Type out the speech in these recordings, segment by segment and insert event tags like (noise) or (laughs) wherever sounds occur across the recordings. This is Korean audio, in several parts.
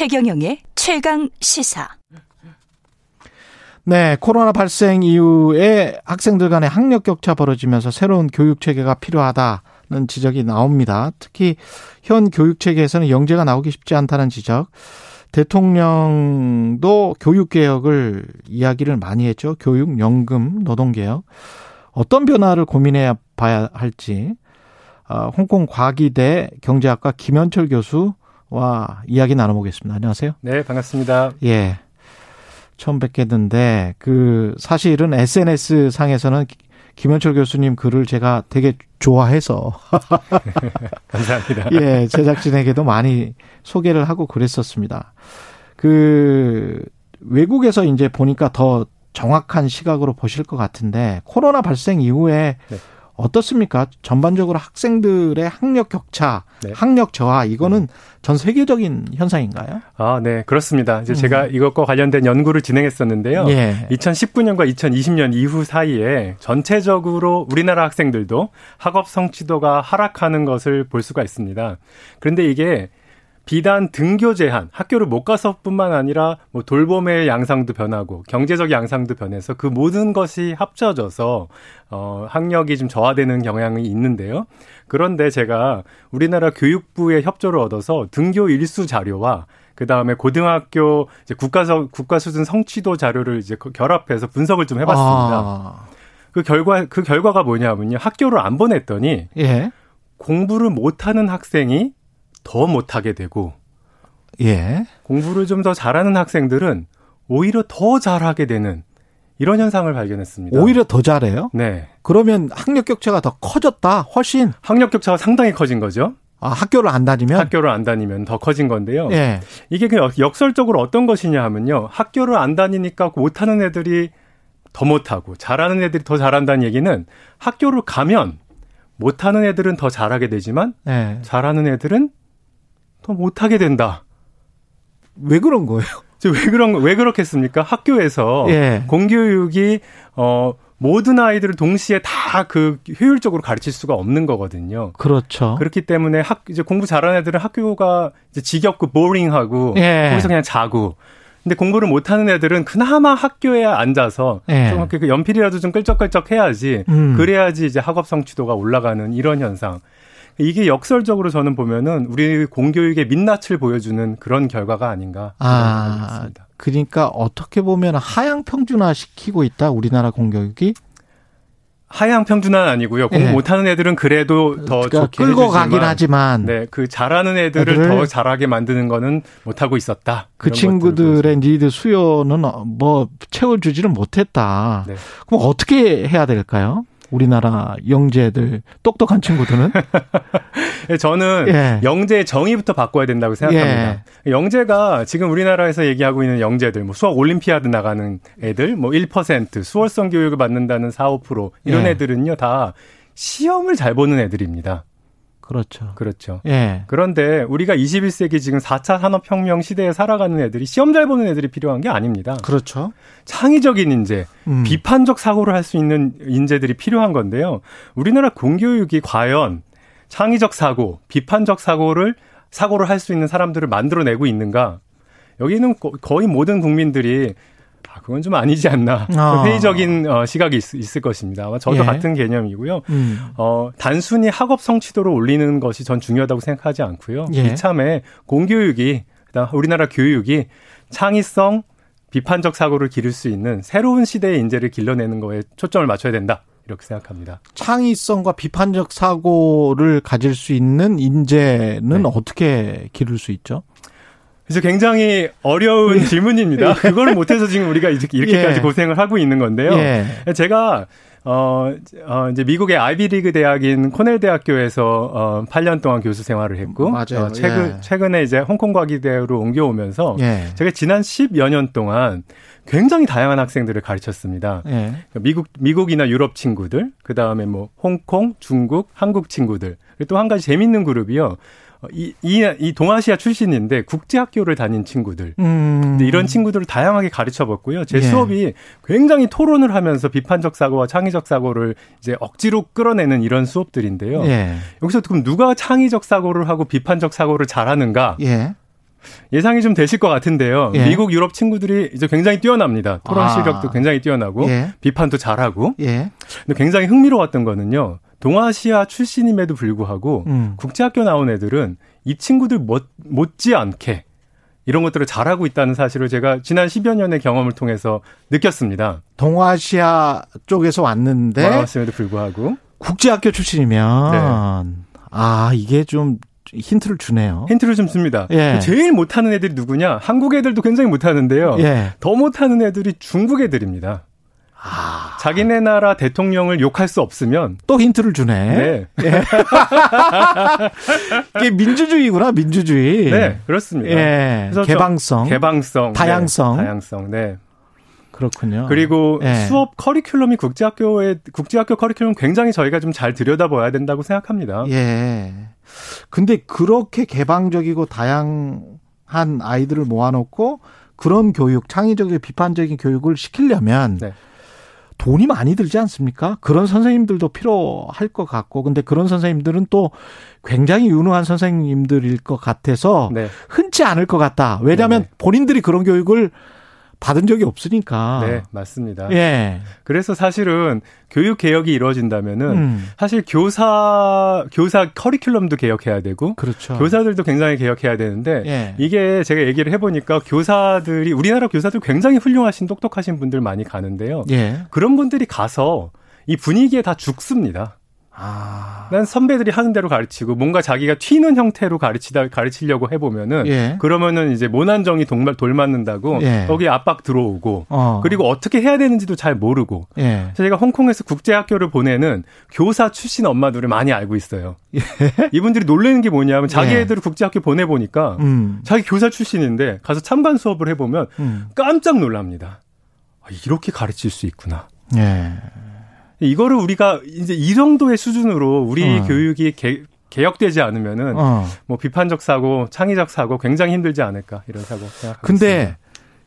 최경영의 최강 시사. 네, 코로나 발생 이후에 학생들 간의 학력 격차 벌어지면서 새로운 교육 체계가 필요하다는 지적이 나옵니다. 특히 현 교육 체계에서는 영재가 나오기 쉽지 않다는 지적. 대통령도 교육 개혁을 이야기를 많이 했죠. 교육, 연금, 노동 개혁. 어떤 변화를 고민해 봐야 할지. 어, 홍콩 과기대 경제학과 김현철 교수 와 이야기 나눠보겠습니다. 안녕하세요. 네, 반갑습니다. 예. 처음 뵙겠는데 그 사실은 SNS 상에서는 김현철 교수님 글을 제가 되게 좋아해서 (laughs) 감사합니다. 예, 제작진에게도 많이 소개를 하고 그랬었습니다. 그 외국에서 이제 보니까 더 정확한 시각으로 보실 것 같은데 코로나 발생 이후에 네. 어떻습니까? 전반적으로 학생들의 학력 격차, 네. 학력 저하 이거는 음. 전 세계적인 현상인가요? 아, 네, 그렇습니다. 이제 음. 제가 이것과 관련된 연구를 진행했었는데요. 예. 2019년과 2020년 이후 사이에 전체적으로 우리나라 학생들도 학업 성취도가 하락하는 것을 볼 수가 있습니다. 그런데 이게 비단 등교 제한, 학교를 못 가서뿐만 아니라 뭐 돌봄의 양상도 변하고 경제적 양상도 변해서 그 모든 것이 합쳐져서 어 학력이 좀 저하되는 경향이 있는데요. 그런데 제가 우리나라 교육부의 협조를 얻어서 등교 일수 자료와 그 다음에 고등학교 이제 국가서 국가 수준 성취도 자료를 이제 결합해서 분석을 좀 해봤습니다. 아. 그 결과 그 결과가 뭐냐면요, 학교를 안 보냈더니 예. 공부를 못하는 학생이 더 못하게 되고 예. 공부를 좀 더 잘하는 학생들은 오히려 더 잘하게 되는 이런 현상을 발견했습니다. 오히려 더 잘해요? 네. 그러면 학력 격차가 더 커졌다. 훨씬 학력 격차가 상당히 커진 거죠. 아, 학교를 안 다니면 학교를 안 다니면 더 커진 건데요. 예. 이게 그 역설적으로 어떤 것이냐 하면요. 학교를 안 다니니까 못하는 애들이 더 못하고 잘하는 애들이 더 잘한다는 얘기는 학교를 가면 못하는 애들은 더 잘하게 되지만 예. 잘하는 애들은 더 못하게 된다. 왜 그런 거예요? (laughs) 왜 그런 왜 그렇겠습니까? 학교에서 예. 공교육이 어 모든 아이들을 동시에 다 그 효율적으로 가르칠 수가 없는 거거든요. 그렇죠. 그렇기 때문에 학 이제 공부 잘하는 애들은 학교가 이제 지겹고 보링하고 예. 거기서 그냥 자고 근데 공부를 못하는 애들은 그나마 학교에 앉아서 예. 좀그 연필이라도 좀 끌적끌적 해야지 음. 그래야지 이제 학업 성취도가 올라가는 이런 현상. 이게 역설적으로 저는 보면은 우리 공교육의 민낯을 보여주는 그런 결과가 아닌가 아, 습니다 그러니까 어떻게 보면 하향 평준화 시키고 있다 우리나라 공교육이 하향 평준화는 아니고요. 공부 네. 못하는 애들은 그래도 더 그러니까 좋게 끌고 가긴 하지만 네, 그 잘하는 애들을, 애들을 더 잘하게 만드는 거는 못하고 있었다. 그 친구들의 니드 수요는 뭐 채워주지는 못했다. 네. 그럼 어떻게 해야 될까요? 우리나라 영재들 똑똑한 친구들은 저는 예. 영재의 정의부터 바꿔야 된다고 생각합니다. 예. 영재가 지금 우리나라에서 얘기하고 있는 영재들 뭐 수학 올림피아드 나가는 애들 뭐 1% 수월성 교육을 받는다는 4, 5% 이런 예. 애들은요 다 시험을 잘 보는 애들입니다. 그렇죠. 그렇죠. 예. 그런데 우리가 21세기 지금 4차 산업혁명 시대에 살아가는 애들이 시험 잘 보는 애들이 필요한 게 아닙니다. 그렇죠. 창의적인 인재, 음. 비판적 사고를 할 수 있는 인재들이 필요한 건데요. 우리나라 공교육이 과연 창의적 사고, 비판적 사고를 사고를 할 수 있는 사람들을 만들어내고 있는가? 여기는 거의 모든 국민들이 아, 그건 좀 아니지 않나. 아. 회의적인 어, 시각이 있, 을 것입니다. 아마 저도 예. 같은 개념이고요. 음. 어, 단순히 학업 성취도를 올리는 것이 전 중요하다고 생각하지 않고요. 예. 이참에 공교육이, 우리나라 교육이 창의성, 비판적 사고를 기를 수 있는 새로운 시대의 인재를 길러내는 거에 초점을 맞춰야 된다. 이렇게 생각합니다. 창의성과 비판적 사고를 가질 수 있는 인재는 네. 어떻게 기를 수 있죠? 그래서 굉장히 어려운 예. 질문입니다. 예. 그거를 못해서 지금 우리가 이렇게까지 예. 고생을 하고 있는 건데요. 예. 제가 어, 어, 이제 미국의 아이비리그 대학인 코넬 대학교에서 어, 8년 동안 교수 생활을 했고, 맞아요. 어, 최근, 예. 최근에 이제 홍콩 과기대로 옮겨오면서, 예. 제가 지난 10여 년 동안 굉장히 다양한 학생들을 가르쳤습니다. 예. 그러니까 미국, 미국이나 유럽 친구들, 그 다음에 뭐, 홍콩, 중국, 한국 친구들, 또 한 가지 재밌는 그룹이요. 어, 이, 이, 이 동아시아 출신인데 국제학교를 다닌 친구들. 음. 근데 이런 친구들을 다양하게 가르쳐 봤고요. 제 예. 수업이 굉장히 토론을 하면서 비판적 사고와 창의적 사고를 이제 억지로 끌어내는 이런 수업들인데요. 예. 여기서 그럼 누가 창의적 사고를 하고 비판적 사고를 잘하는가? 예. 예상이 좀 되실 것 같은데요. 예. 미국, 유럽 친구들이 이제 굉장히 뛰어납니다. 토론 아. 실력도 굉장히 뛰어나고 예. 비판도 잘하고. 예. 근데 굉장히 흥미로웠던 거는요. 동아시아 출신임에도 불구하고 음. 국제학교 나온 애들은 이 친구들 못, 못지않게 이런 것들을 잘하고 있다는 사실을 제가 지난 10여 년의 경험을 통해서 느꼈습니다. 동아시아 쪽에서 왔는데 왔음에도 불구하고 국제학교 출신이면 네. 아 이게 좀 힌트를 주네요. 힌트를 좀 줍니다. 예. 제일 못하는 애들이 누구냐? 한국 애들도 굉장히 못하는데요. 예. 더 못하는 애들이 중국 애들입니다. 아. 자기네 나라 대통령을 욕할 수 없으면 또 힌트를 주네. 네. 예. (laughs) 이게 민주주의구나, 민주주의. 네, 그렇습니다. 예. 개방성, 개방성, 다양성, 네. 다양성. 네. 그렇군요. 그리고 예. 수업 커리큘럼이 국제학교의 국제학교 커리큘럼 굉장히 저희가 좀 잘 들여다봐야 된다고 생각합니다. 예. 근데 그렇게 개방적이고 다양한 아이들을 모아놓고 그런 교육, 창의적이고 비판적인 교육을 시키려면 네. 돈이 많이 들지 않습니까? 그런 선생님들도 필요할 것 같고, 근데 그런 선생님들은 또 굉장히 유능한 선생님들일 것 같아서 네. 흔치 않을 것 같다. 왜냐하면 네. 본인들이 그런 교육을 받은 적이 없으니까. 네, 맞습니다. 예. 그래서 사실은 교육 개혁이 이루어진다면은 음. 사실 교사 교사 커리큘럼도 개혁해야 되고 그렇죠. 교사들도 굉장히 개혁해야 되는데 예. 이게 제가 얘기를 해 보니까 교사들이 우리나라 교사들 굉장히 훌륭하신 똑똑하신 분들 많이 가는데요. 예. 그런 분들이 가서 이 분위기에 다 죽습니다. 아. 난 선배들이 하는 대로 가르치고 뭔가 자기가 튀는 형태로 가르치다 가르치려고 해보면은 예. 그러면은 이제 모난정이 동말 돌맞는다고 예. 거기 압박 들어오고 어. 그리고 어떻게 해야 되는지도 잘 모르고 예. 제가 홍콩에서 국제학교를 보내는 교사 출신 엄마들을 많이 알고 있어요. 예. (laughs) 이분들이 놀라는 게 뭐냐면 자기 예. 애들을 국제학교 보내 보니까 음. 자기 교사 출신인데 가서 참관 수업을 해보면 음. 깜짝 놀랍니다. 아, 이렇게 가르칠 수 있구나. 예. 이거를 우리가 이제 이 정도의 수준으로 우리 어. 교육이 개, 개혁되지 않으면은 어. 뭐 비판적 사고, 창의적 사고 굉장히 힘들지 않을까 이런 사고 생각합니다. 근데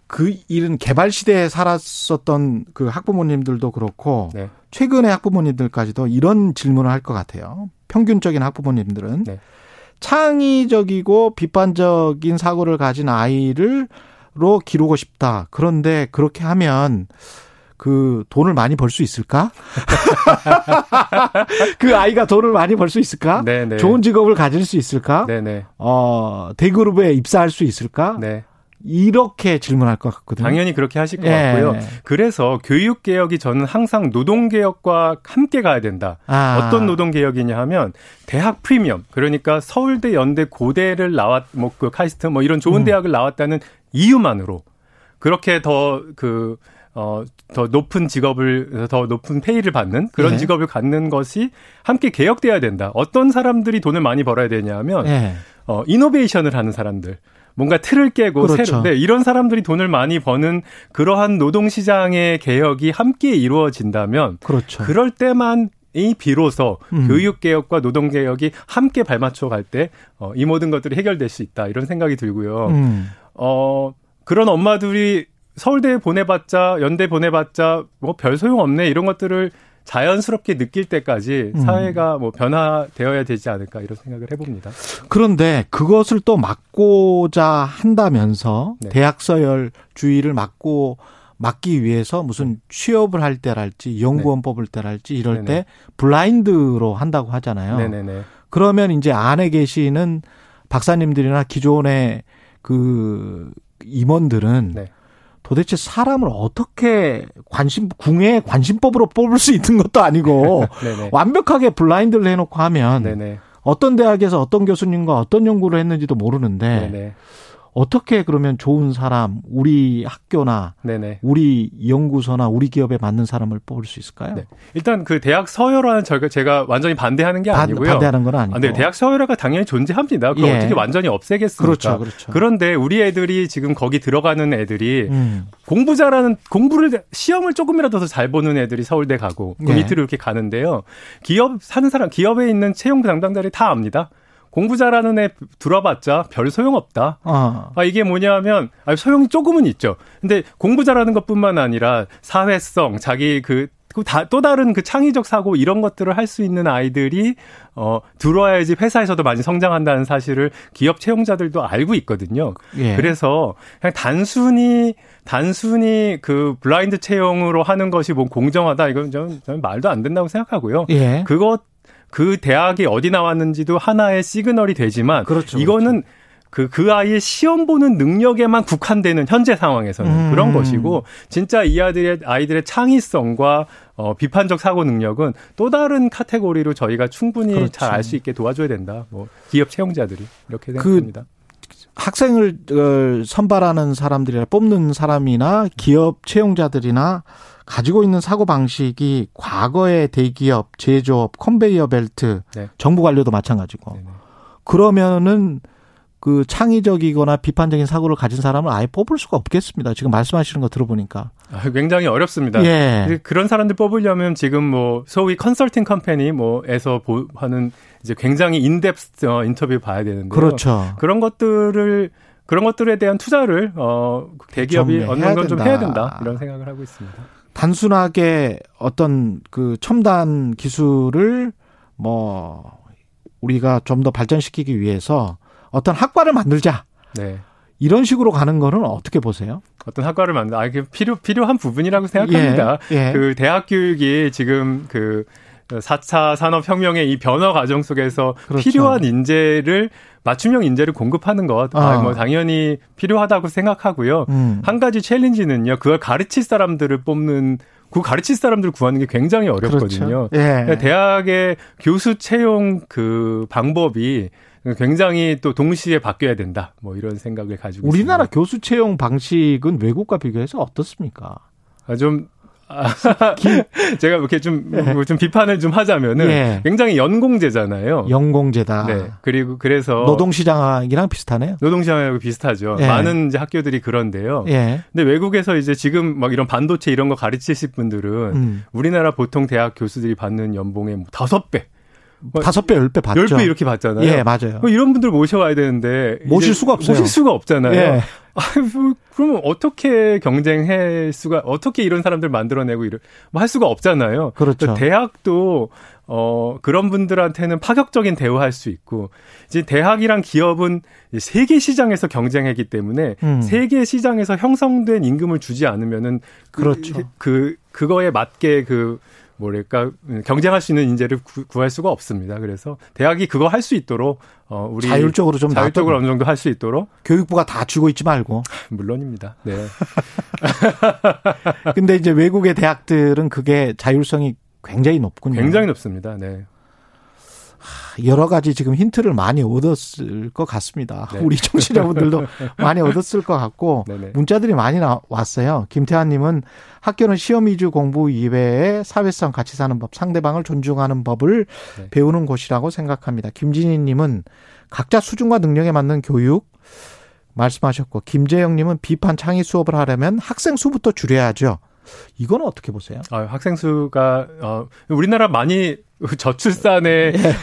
그 일은 개발 시대에 살았었던 그 학부모님들도 그렇고 네. 최근의 학부모님들까지도 이런 질문을 할 것 같아요. 평균적인 학부모님들은 네. 창의적이고 비판적인 사고를 가진 아이를로 기르고 싶다. 그런데 그렇게 하면 그 돈을 많이 벌 수 있을까? (laughs) 그 아이가 돈을 많이 벌 수 있을까? 네네. 네. 좋은 직업을 가질 수 있을까? 네네. 네. 어, 대그룹에 입사할 수 있을까? 네. 이렇게 질문할 것 같거든요. 당연히 그렇게 하실 것 예. 같고요. 그래서 교육 개혁이 저는 항상 노동 개혁과 함께 가야 된다. 아. 어떤 노동 개혁이냐 하면 대학 프리미엄 그러니까 서울대, 연대, 고대를 나왔 뭐그 카이스트 뭐 이런 좋은 음. 대학을 나왔다는 이유만으로 그렇게 더그 어, 더 높은 직업을, 더 높은 페이를 받는 그런 네. 직업을 갖는 것이 함께 개혁돼야 된다. 어떤 사람들이 돈을 많이 벌어야 되냐면, 네. 어, 이노베이션을 하는 사람들. 뭔가 틀을 깨고 그렇죠. 새로 네, 이런 사람들이 돈을 많이 버는 그러한 노동 시장의 개혁이 함께 이루어진다면 그렇죠. 그럴 때만 이 비로소 음. 교육 개혁과 노동 개혁이 함께 발맞춰 갈 때이 어, 모든 것들이 해결될 수 있다 이런 생각이 들고요. 음. 어 그런 엄마들이 서울대 보내봤자 연대 보내봤자 뭐 별 소용 없네 이런 것들을 자연스럽게 느낄 때까지 음. 사회가 뭐 변화되어야 되지 않을까 이런 생각을 해봅니다. 그런데 그것을 또 막고자 한다면서 네. 대학 서열 주의를 막고 막기 위해서 무슨 취업을 할 때랄지 연구원 네. 뽑을 때랄지 이럴 네네. 때 블라인드로 한다고 하잖아요. 네네네. 그러면 이제 안에 계시는 박사님들이나 기존의 그 임원들은 네. 도대체 사람을 어떻게 관심 궁예 관심법으로 뽑을 수 있는 것도 아니고 (laughs) 완벽하게 블라인드를 해놓고 하면 네네. 어떤 대학에서 어떤 교수님과 어떤 연구를 했는지도 모르는데 네네. 어떻게 그러면 좋은 사람, 우리 학교나 네네. 우리 연구소나 우리 기업에 맞는 사람을 뽑을 수 있을까요? 네. 일단 그 대학 서열화는 저희가 제가 완전히 반대하는 게 아니고요. 반대하는 건 아니고. 아, 네, 대학 서열화가 당연히 존재합니다. 그걸 예. 어떻게 완전히 없애겠습니까? 그렇죠, 그렇죠. 그런데 우리 애들이 지금 거기 들어가는 애들이 음. 공부 잘하는 공부를 시험을 조금이라도 더 잘 보는 애들이 서울대 가고 그 예. 밑으로 이렇게 가는데요. 기업 사는 사람 기업에 있는 채용 담당자들이 다 압니다. 공부 잘하는 애 들어봤자 별 소용 없다. 어. 아, 이게 뭐냐면, 아, 소용이 조금은 있죠. 근데 공부 잘하는 것 뿐만 아니라 사회성, 자기 그 또 다른 그 창의적 사고 이런 것들을 할 수 있는 아이들이 어 들어와야지 회사에서도 많이 성장한다는 사실을 기업 채용자들도 알고 있거든요. 예. 그래서 그냥 단순히 단순히 그 블라인드 채용으로 하는 것이 뭐 공정하다 이건 저는, 저는 말도 안 된다고 생각하고요. 예. 그것 그 대학이 어디 나왔는지도 하나의 시그널이 되지만 그렇죠, 이거는 그렇죠. 그, 그 아이의 시험 보는 능력에만 국한되는 현재 상황에서는 음. 그런 것이고, 진짜 이 아이들의, 아이들의 창의성과 어, 비판적 사고 능력은 또 다른 카테고리로 저희가 충분히 그렇죠. 잘알 수 있게 도와줘야 된다. 뭐, 기업 채용자들이. 이렇게 그 생각합니다. 그 학생을 어, 선발하는 사람들이나 뽑는 사람이나 기업 채용자들이나 가지고 있는 사고 방식이 과거의 대기업, 제조업, 컨베이어 벨트, 네. 정부 관료도 마찬가지고. 네네. 그러면은 그 창의적이거나 비판적인 사고를 가진 사람을 아예 뽑을 수가 없겠습니다. 지금 말씀하시는 거 들어보니까. 아, 굉장히 어렵습니다. 예. 그런 사람들 뽑으려면 지금 뭐 소위 컨설팅 컴퍼니 뭐에서 하는 이제 굉장히 인덱스 어, 인터뷰 봐야 되는데 그렇죠. 그런 것들을 그런 것들에 대한 투자를 어 대기업이 어느 정도 좀 해야 된다 이런 생각을 하고 있습니다. 단순하게 어떤 그 첨단 기술을 뭐 우리가 좀 더 발전시키기 위해서 어떤 학과를 만들자. 네. 이런 식으로 가는 거는 어떻게 보세요? 어떤 학과를 만들, 아, 그 필요, 필요한 부분이라고 생각합니다. 예, 예. 그 대학 교육이 지금 그 4차 산업혁명의 이 변화 과정 속에서 그렇죠. 필요한 인재를 맞춤형 인재를 공급하는 것, 아. 뭐 당연히 필요하다고 생각하고요. 음. 한 가지 챌린지는요, 그걸 가르칠 사람들을 뽑는 그 가르칠 사람들을 구하는 게 굉장히 어렵거든요. 그렇죠. 예. 대학의 교수 채용 그 방법이 굉장히 또 동시에 바뀌어야 된다. 뭐 이런 생각을 가지고 우리나라 있습니다. 교수 채용 방식은 외국과 비교해서 어떻습니까? 아, 좀 아, 제가 이렇게 좀, 예. 좀 비판을 좀 하자면은 예. 굉장히 연공제잖아요. 연공제다. 네. 그리고 그래서 노동시장이랑 비슷하네요. 노동시장하고 비슷하죠. 예. 많은 이제 학교들이 그런데요. 예. 근데 외국에서 이제 지금 막 이런 반도체 이런 거 가르치실 분들은 음. 우리나라 보통 대학 교수들이 받는 연봉의 뭐 다섯 배뭐 다섯 배, 열 배 받죠. 열배 이렇게 받잖아요. 예, 맞아요. 뭐 이런 분들 모셔와야 되는데 모실 수가 없어요. 모실 수가 없잖아요. 예. (laughs) 아, 뭐, 그러면 어떻게 경쟁할 수가 어떻게 이런 사람들 만들어내고 이럴 뭐할 수가 없잖아요. 그렇죠. 대학도 어 그런 분들한테는 파격적인 대우할 수 있고 이제 대학이랑 기업은 세계 시장에서 경쟁하기 때문에 음. 세계 시장에서 형성된 임금을 주지 않으면은 그, 그렇죠. 그 그거에 맞게 그 뭐랄까 경쟁할 수 있는 인재를 구, 할 수가 없습니다. 그래서 대학이 그거 할 수 있도록 어 우리 자율적으로 좀 자율적으로 어느 정도 할 수 있도록 교육부가 다 쥐고 있지 말고 (laughs) 물론입니다. 네. (laughs) 근데 이제 외국의 대학들은 그게 자율성이 굉장히 높군요. 굉장히 높습니다. 네. 여러 가지 지금 힌트를 많이 얻었을 것 같습니다. 네. 우리 청취자분들도 (laughs) 많이 얻었을 것 같고 네네. 문자들이 많이 나, 왔어요. 김태환님은 학교는 시험 위주 공부 이외에 사회성 같이 사는 법, 상대방을 존중하는 법을 네. 배우는 곳이라고 생각합니다. 김진희님은 각자 수준과 능력에 맞는 교육 말씀하셨고 김재영님은 비판 창의 수업을 하려면 학생 수부터 줄여야죠. 이거는 어떻게 보세요? 아, 학생 수가 어, 우리나라 많이 저출산의 예.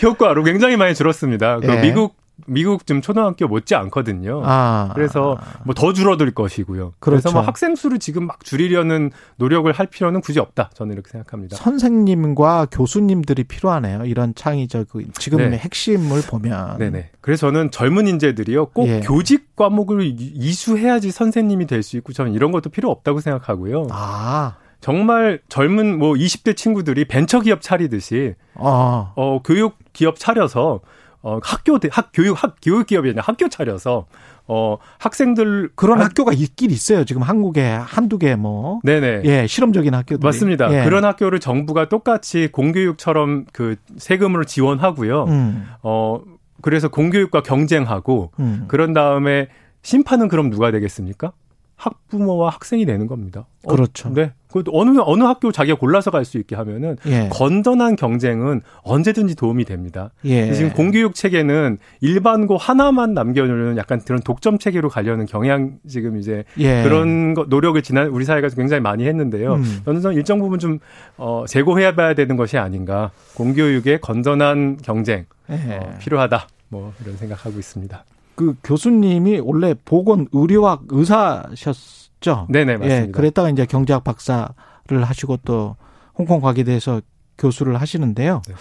(laughs) 효과로 굉장히 많이 줄었습니다. 그 예. 미국 미국 좀 초등학교 못지 않거든요. 아. 그래서 뭐 더 줄어들 것이고요. 그렇죠. 그래서 뭐 학생 수를 지금 막 줄이려는 노력을 할 필요는 굳이 없다. 저는 이렇게 생각합니다. 선생님과 교수님들이 필요하네요. 이런 창의적 지금의 네. 핵심을 보면. 네네. 그래서 저는 젊은 인재들이요 꼭 예. 교직 과목을 이수해야지 선생님이 될 수 있고 저는 이런 것도 필요 없다고 생각하고요. 아. 정말 젊은 뭐 20대 친구들이 벤처 기업 차리듯이 아. 어 교육 기업 차려서 어 학교 학 교육 학 교육 기업이 아니라 학교 차려서 어 학생들 그런 학, 학교가 있긴 있어요. 지금 한국에 한두 개 뭐. 네네. 예, 실험적인 학교들. 맞습니다. 예. 그런 학교를 정부가 똑같이 공교육처럼 그 세금으로 지원하고요. 음. 어 그래서 공교육과 경쟁하고 음. 그런 다음에 심판은 그럼 누가 되겠습니까? 학부모와 학생이 내는 겁니다. 어, 그렇죠. 네. 그 어느 어느 학교 자기가 골라서 갈 수 있게 하면은 예. 건전한 경쟁은 언제든지 도움이 됩니다. 예. 지금 공교육 체계는 일반고 하나만 남겨놓는 약간 그런 독점 체계로 가려는 경향 지금 이제 예. 그런 거, 노력을 지난 우리 사회가 굉장히 많이 했는데요. 음. 저는 일정 부분 좀 어, 제고해야 봐야 되는 것이 아닌가. 공교육의 건전한 경쟁 예. 어, 필요하다. 뭐 이런 생각하고 있습니다. 그 교수님이 원래 보건 의료학 의사셨죠? 네네 맞습니다. 예, 그랬다가 이제 경제학 박사 하시고 또 홍콩 과기대에서 교수를 하시는데요. 네.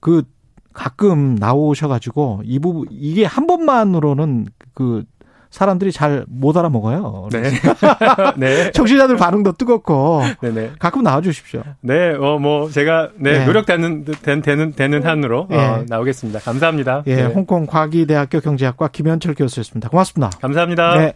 그 가끔 나오셔가지고 이 부분 이게 한 번만으로는 그 사람들이 잘 못 알아먹어요. 네. (laughs) 네. (laughs) 청취자들 반응도 뜨겁고. 네네. 가끔 나와주십시오. 네, 어, 뭐, 제가, 네, 네. 노력되는, 되, 되는, 되는 한으로, 네. 어, 나오겠습니다. 감사합니다. 예, 네. 홍콩 과기대학교 경제학과 김현철 교수였습니다. 고맙습니다. 감사합니다. 네.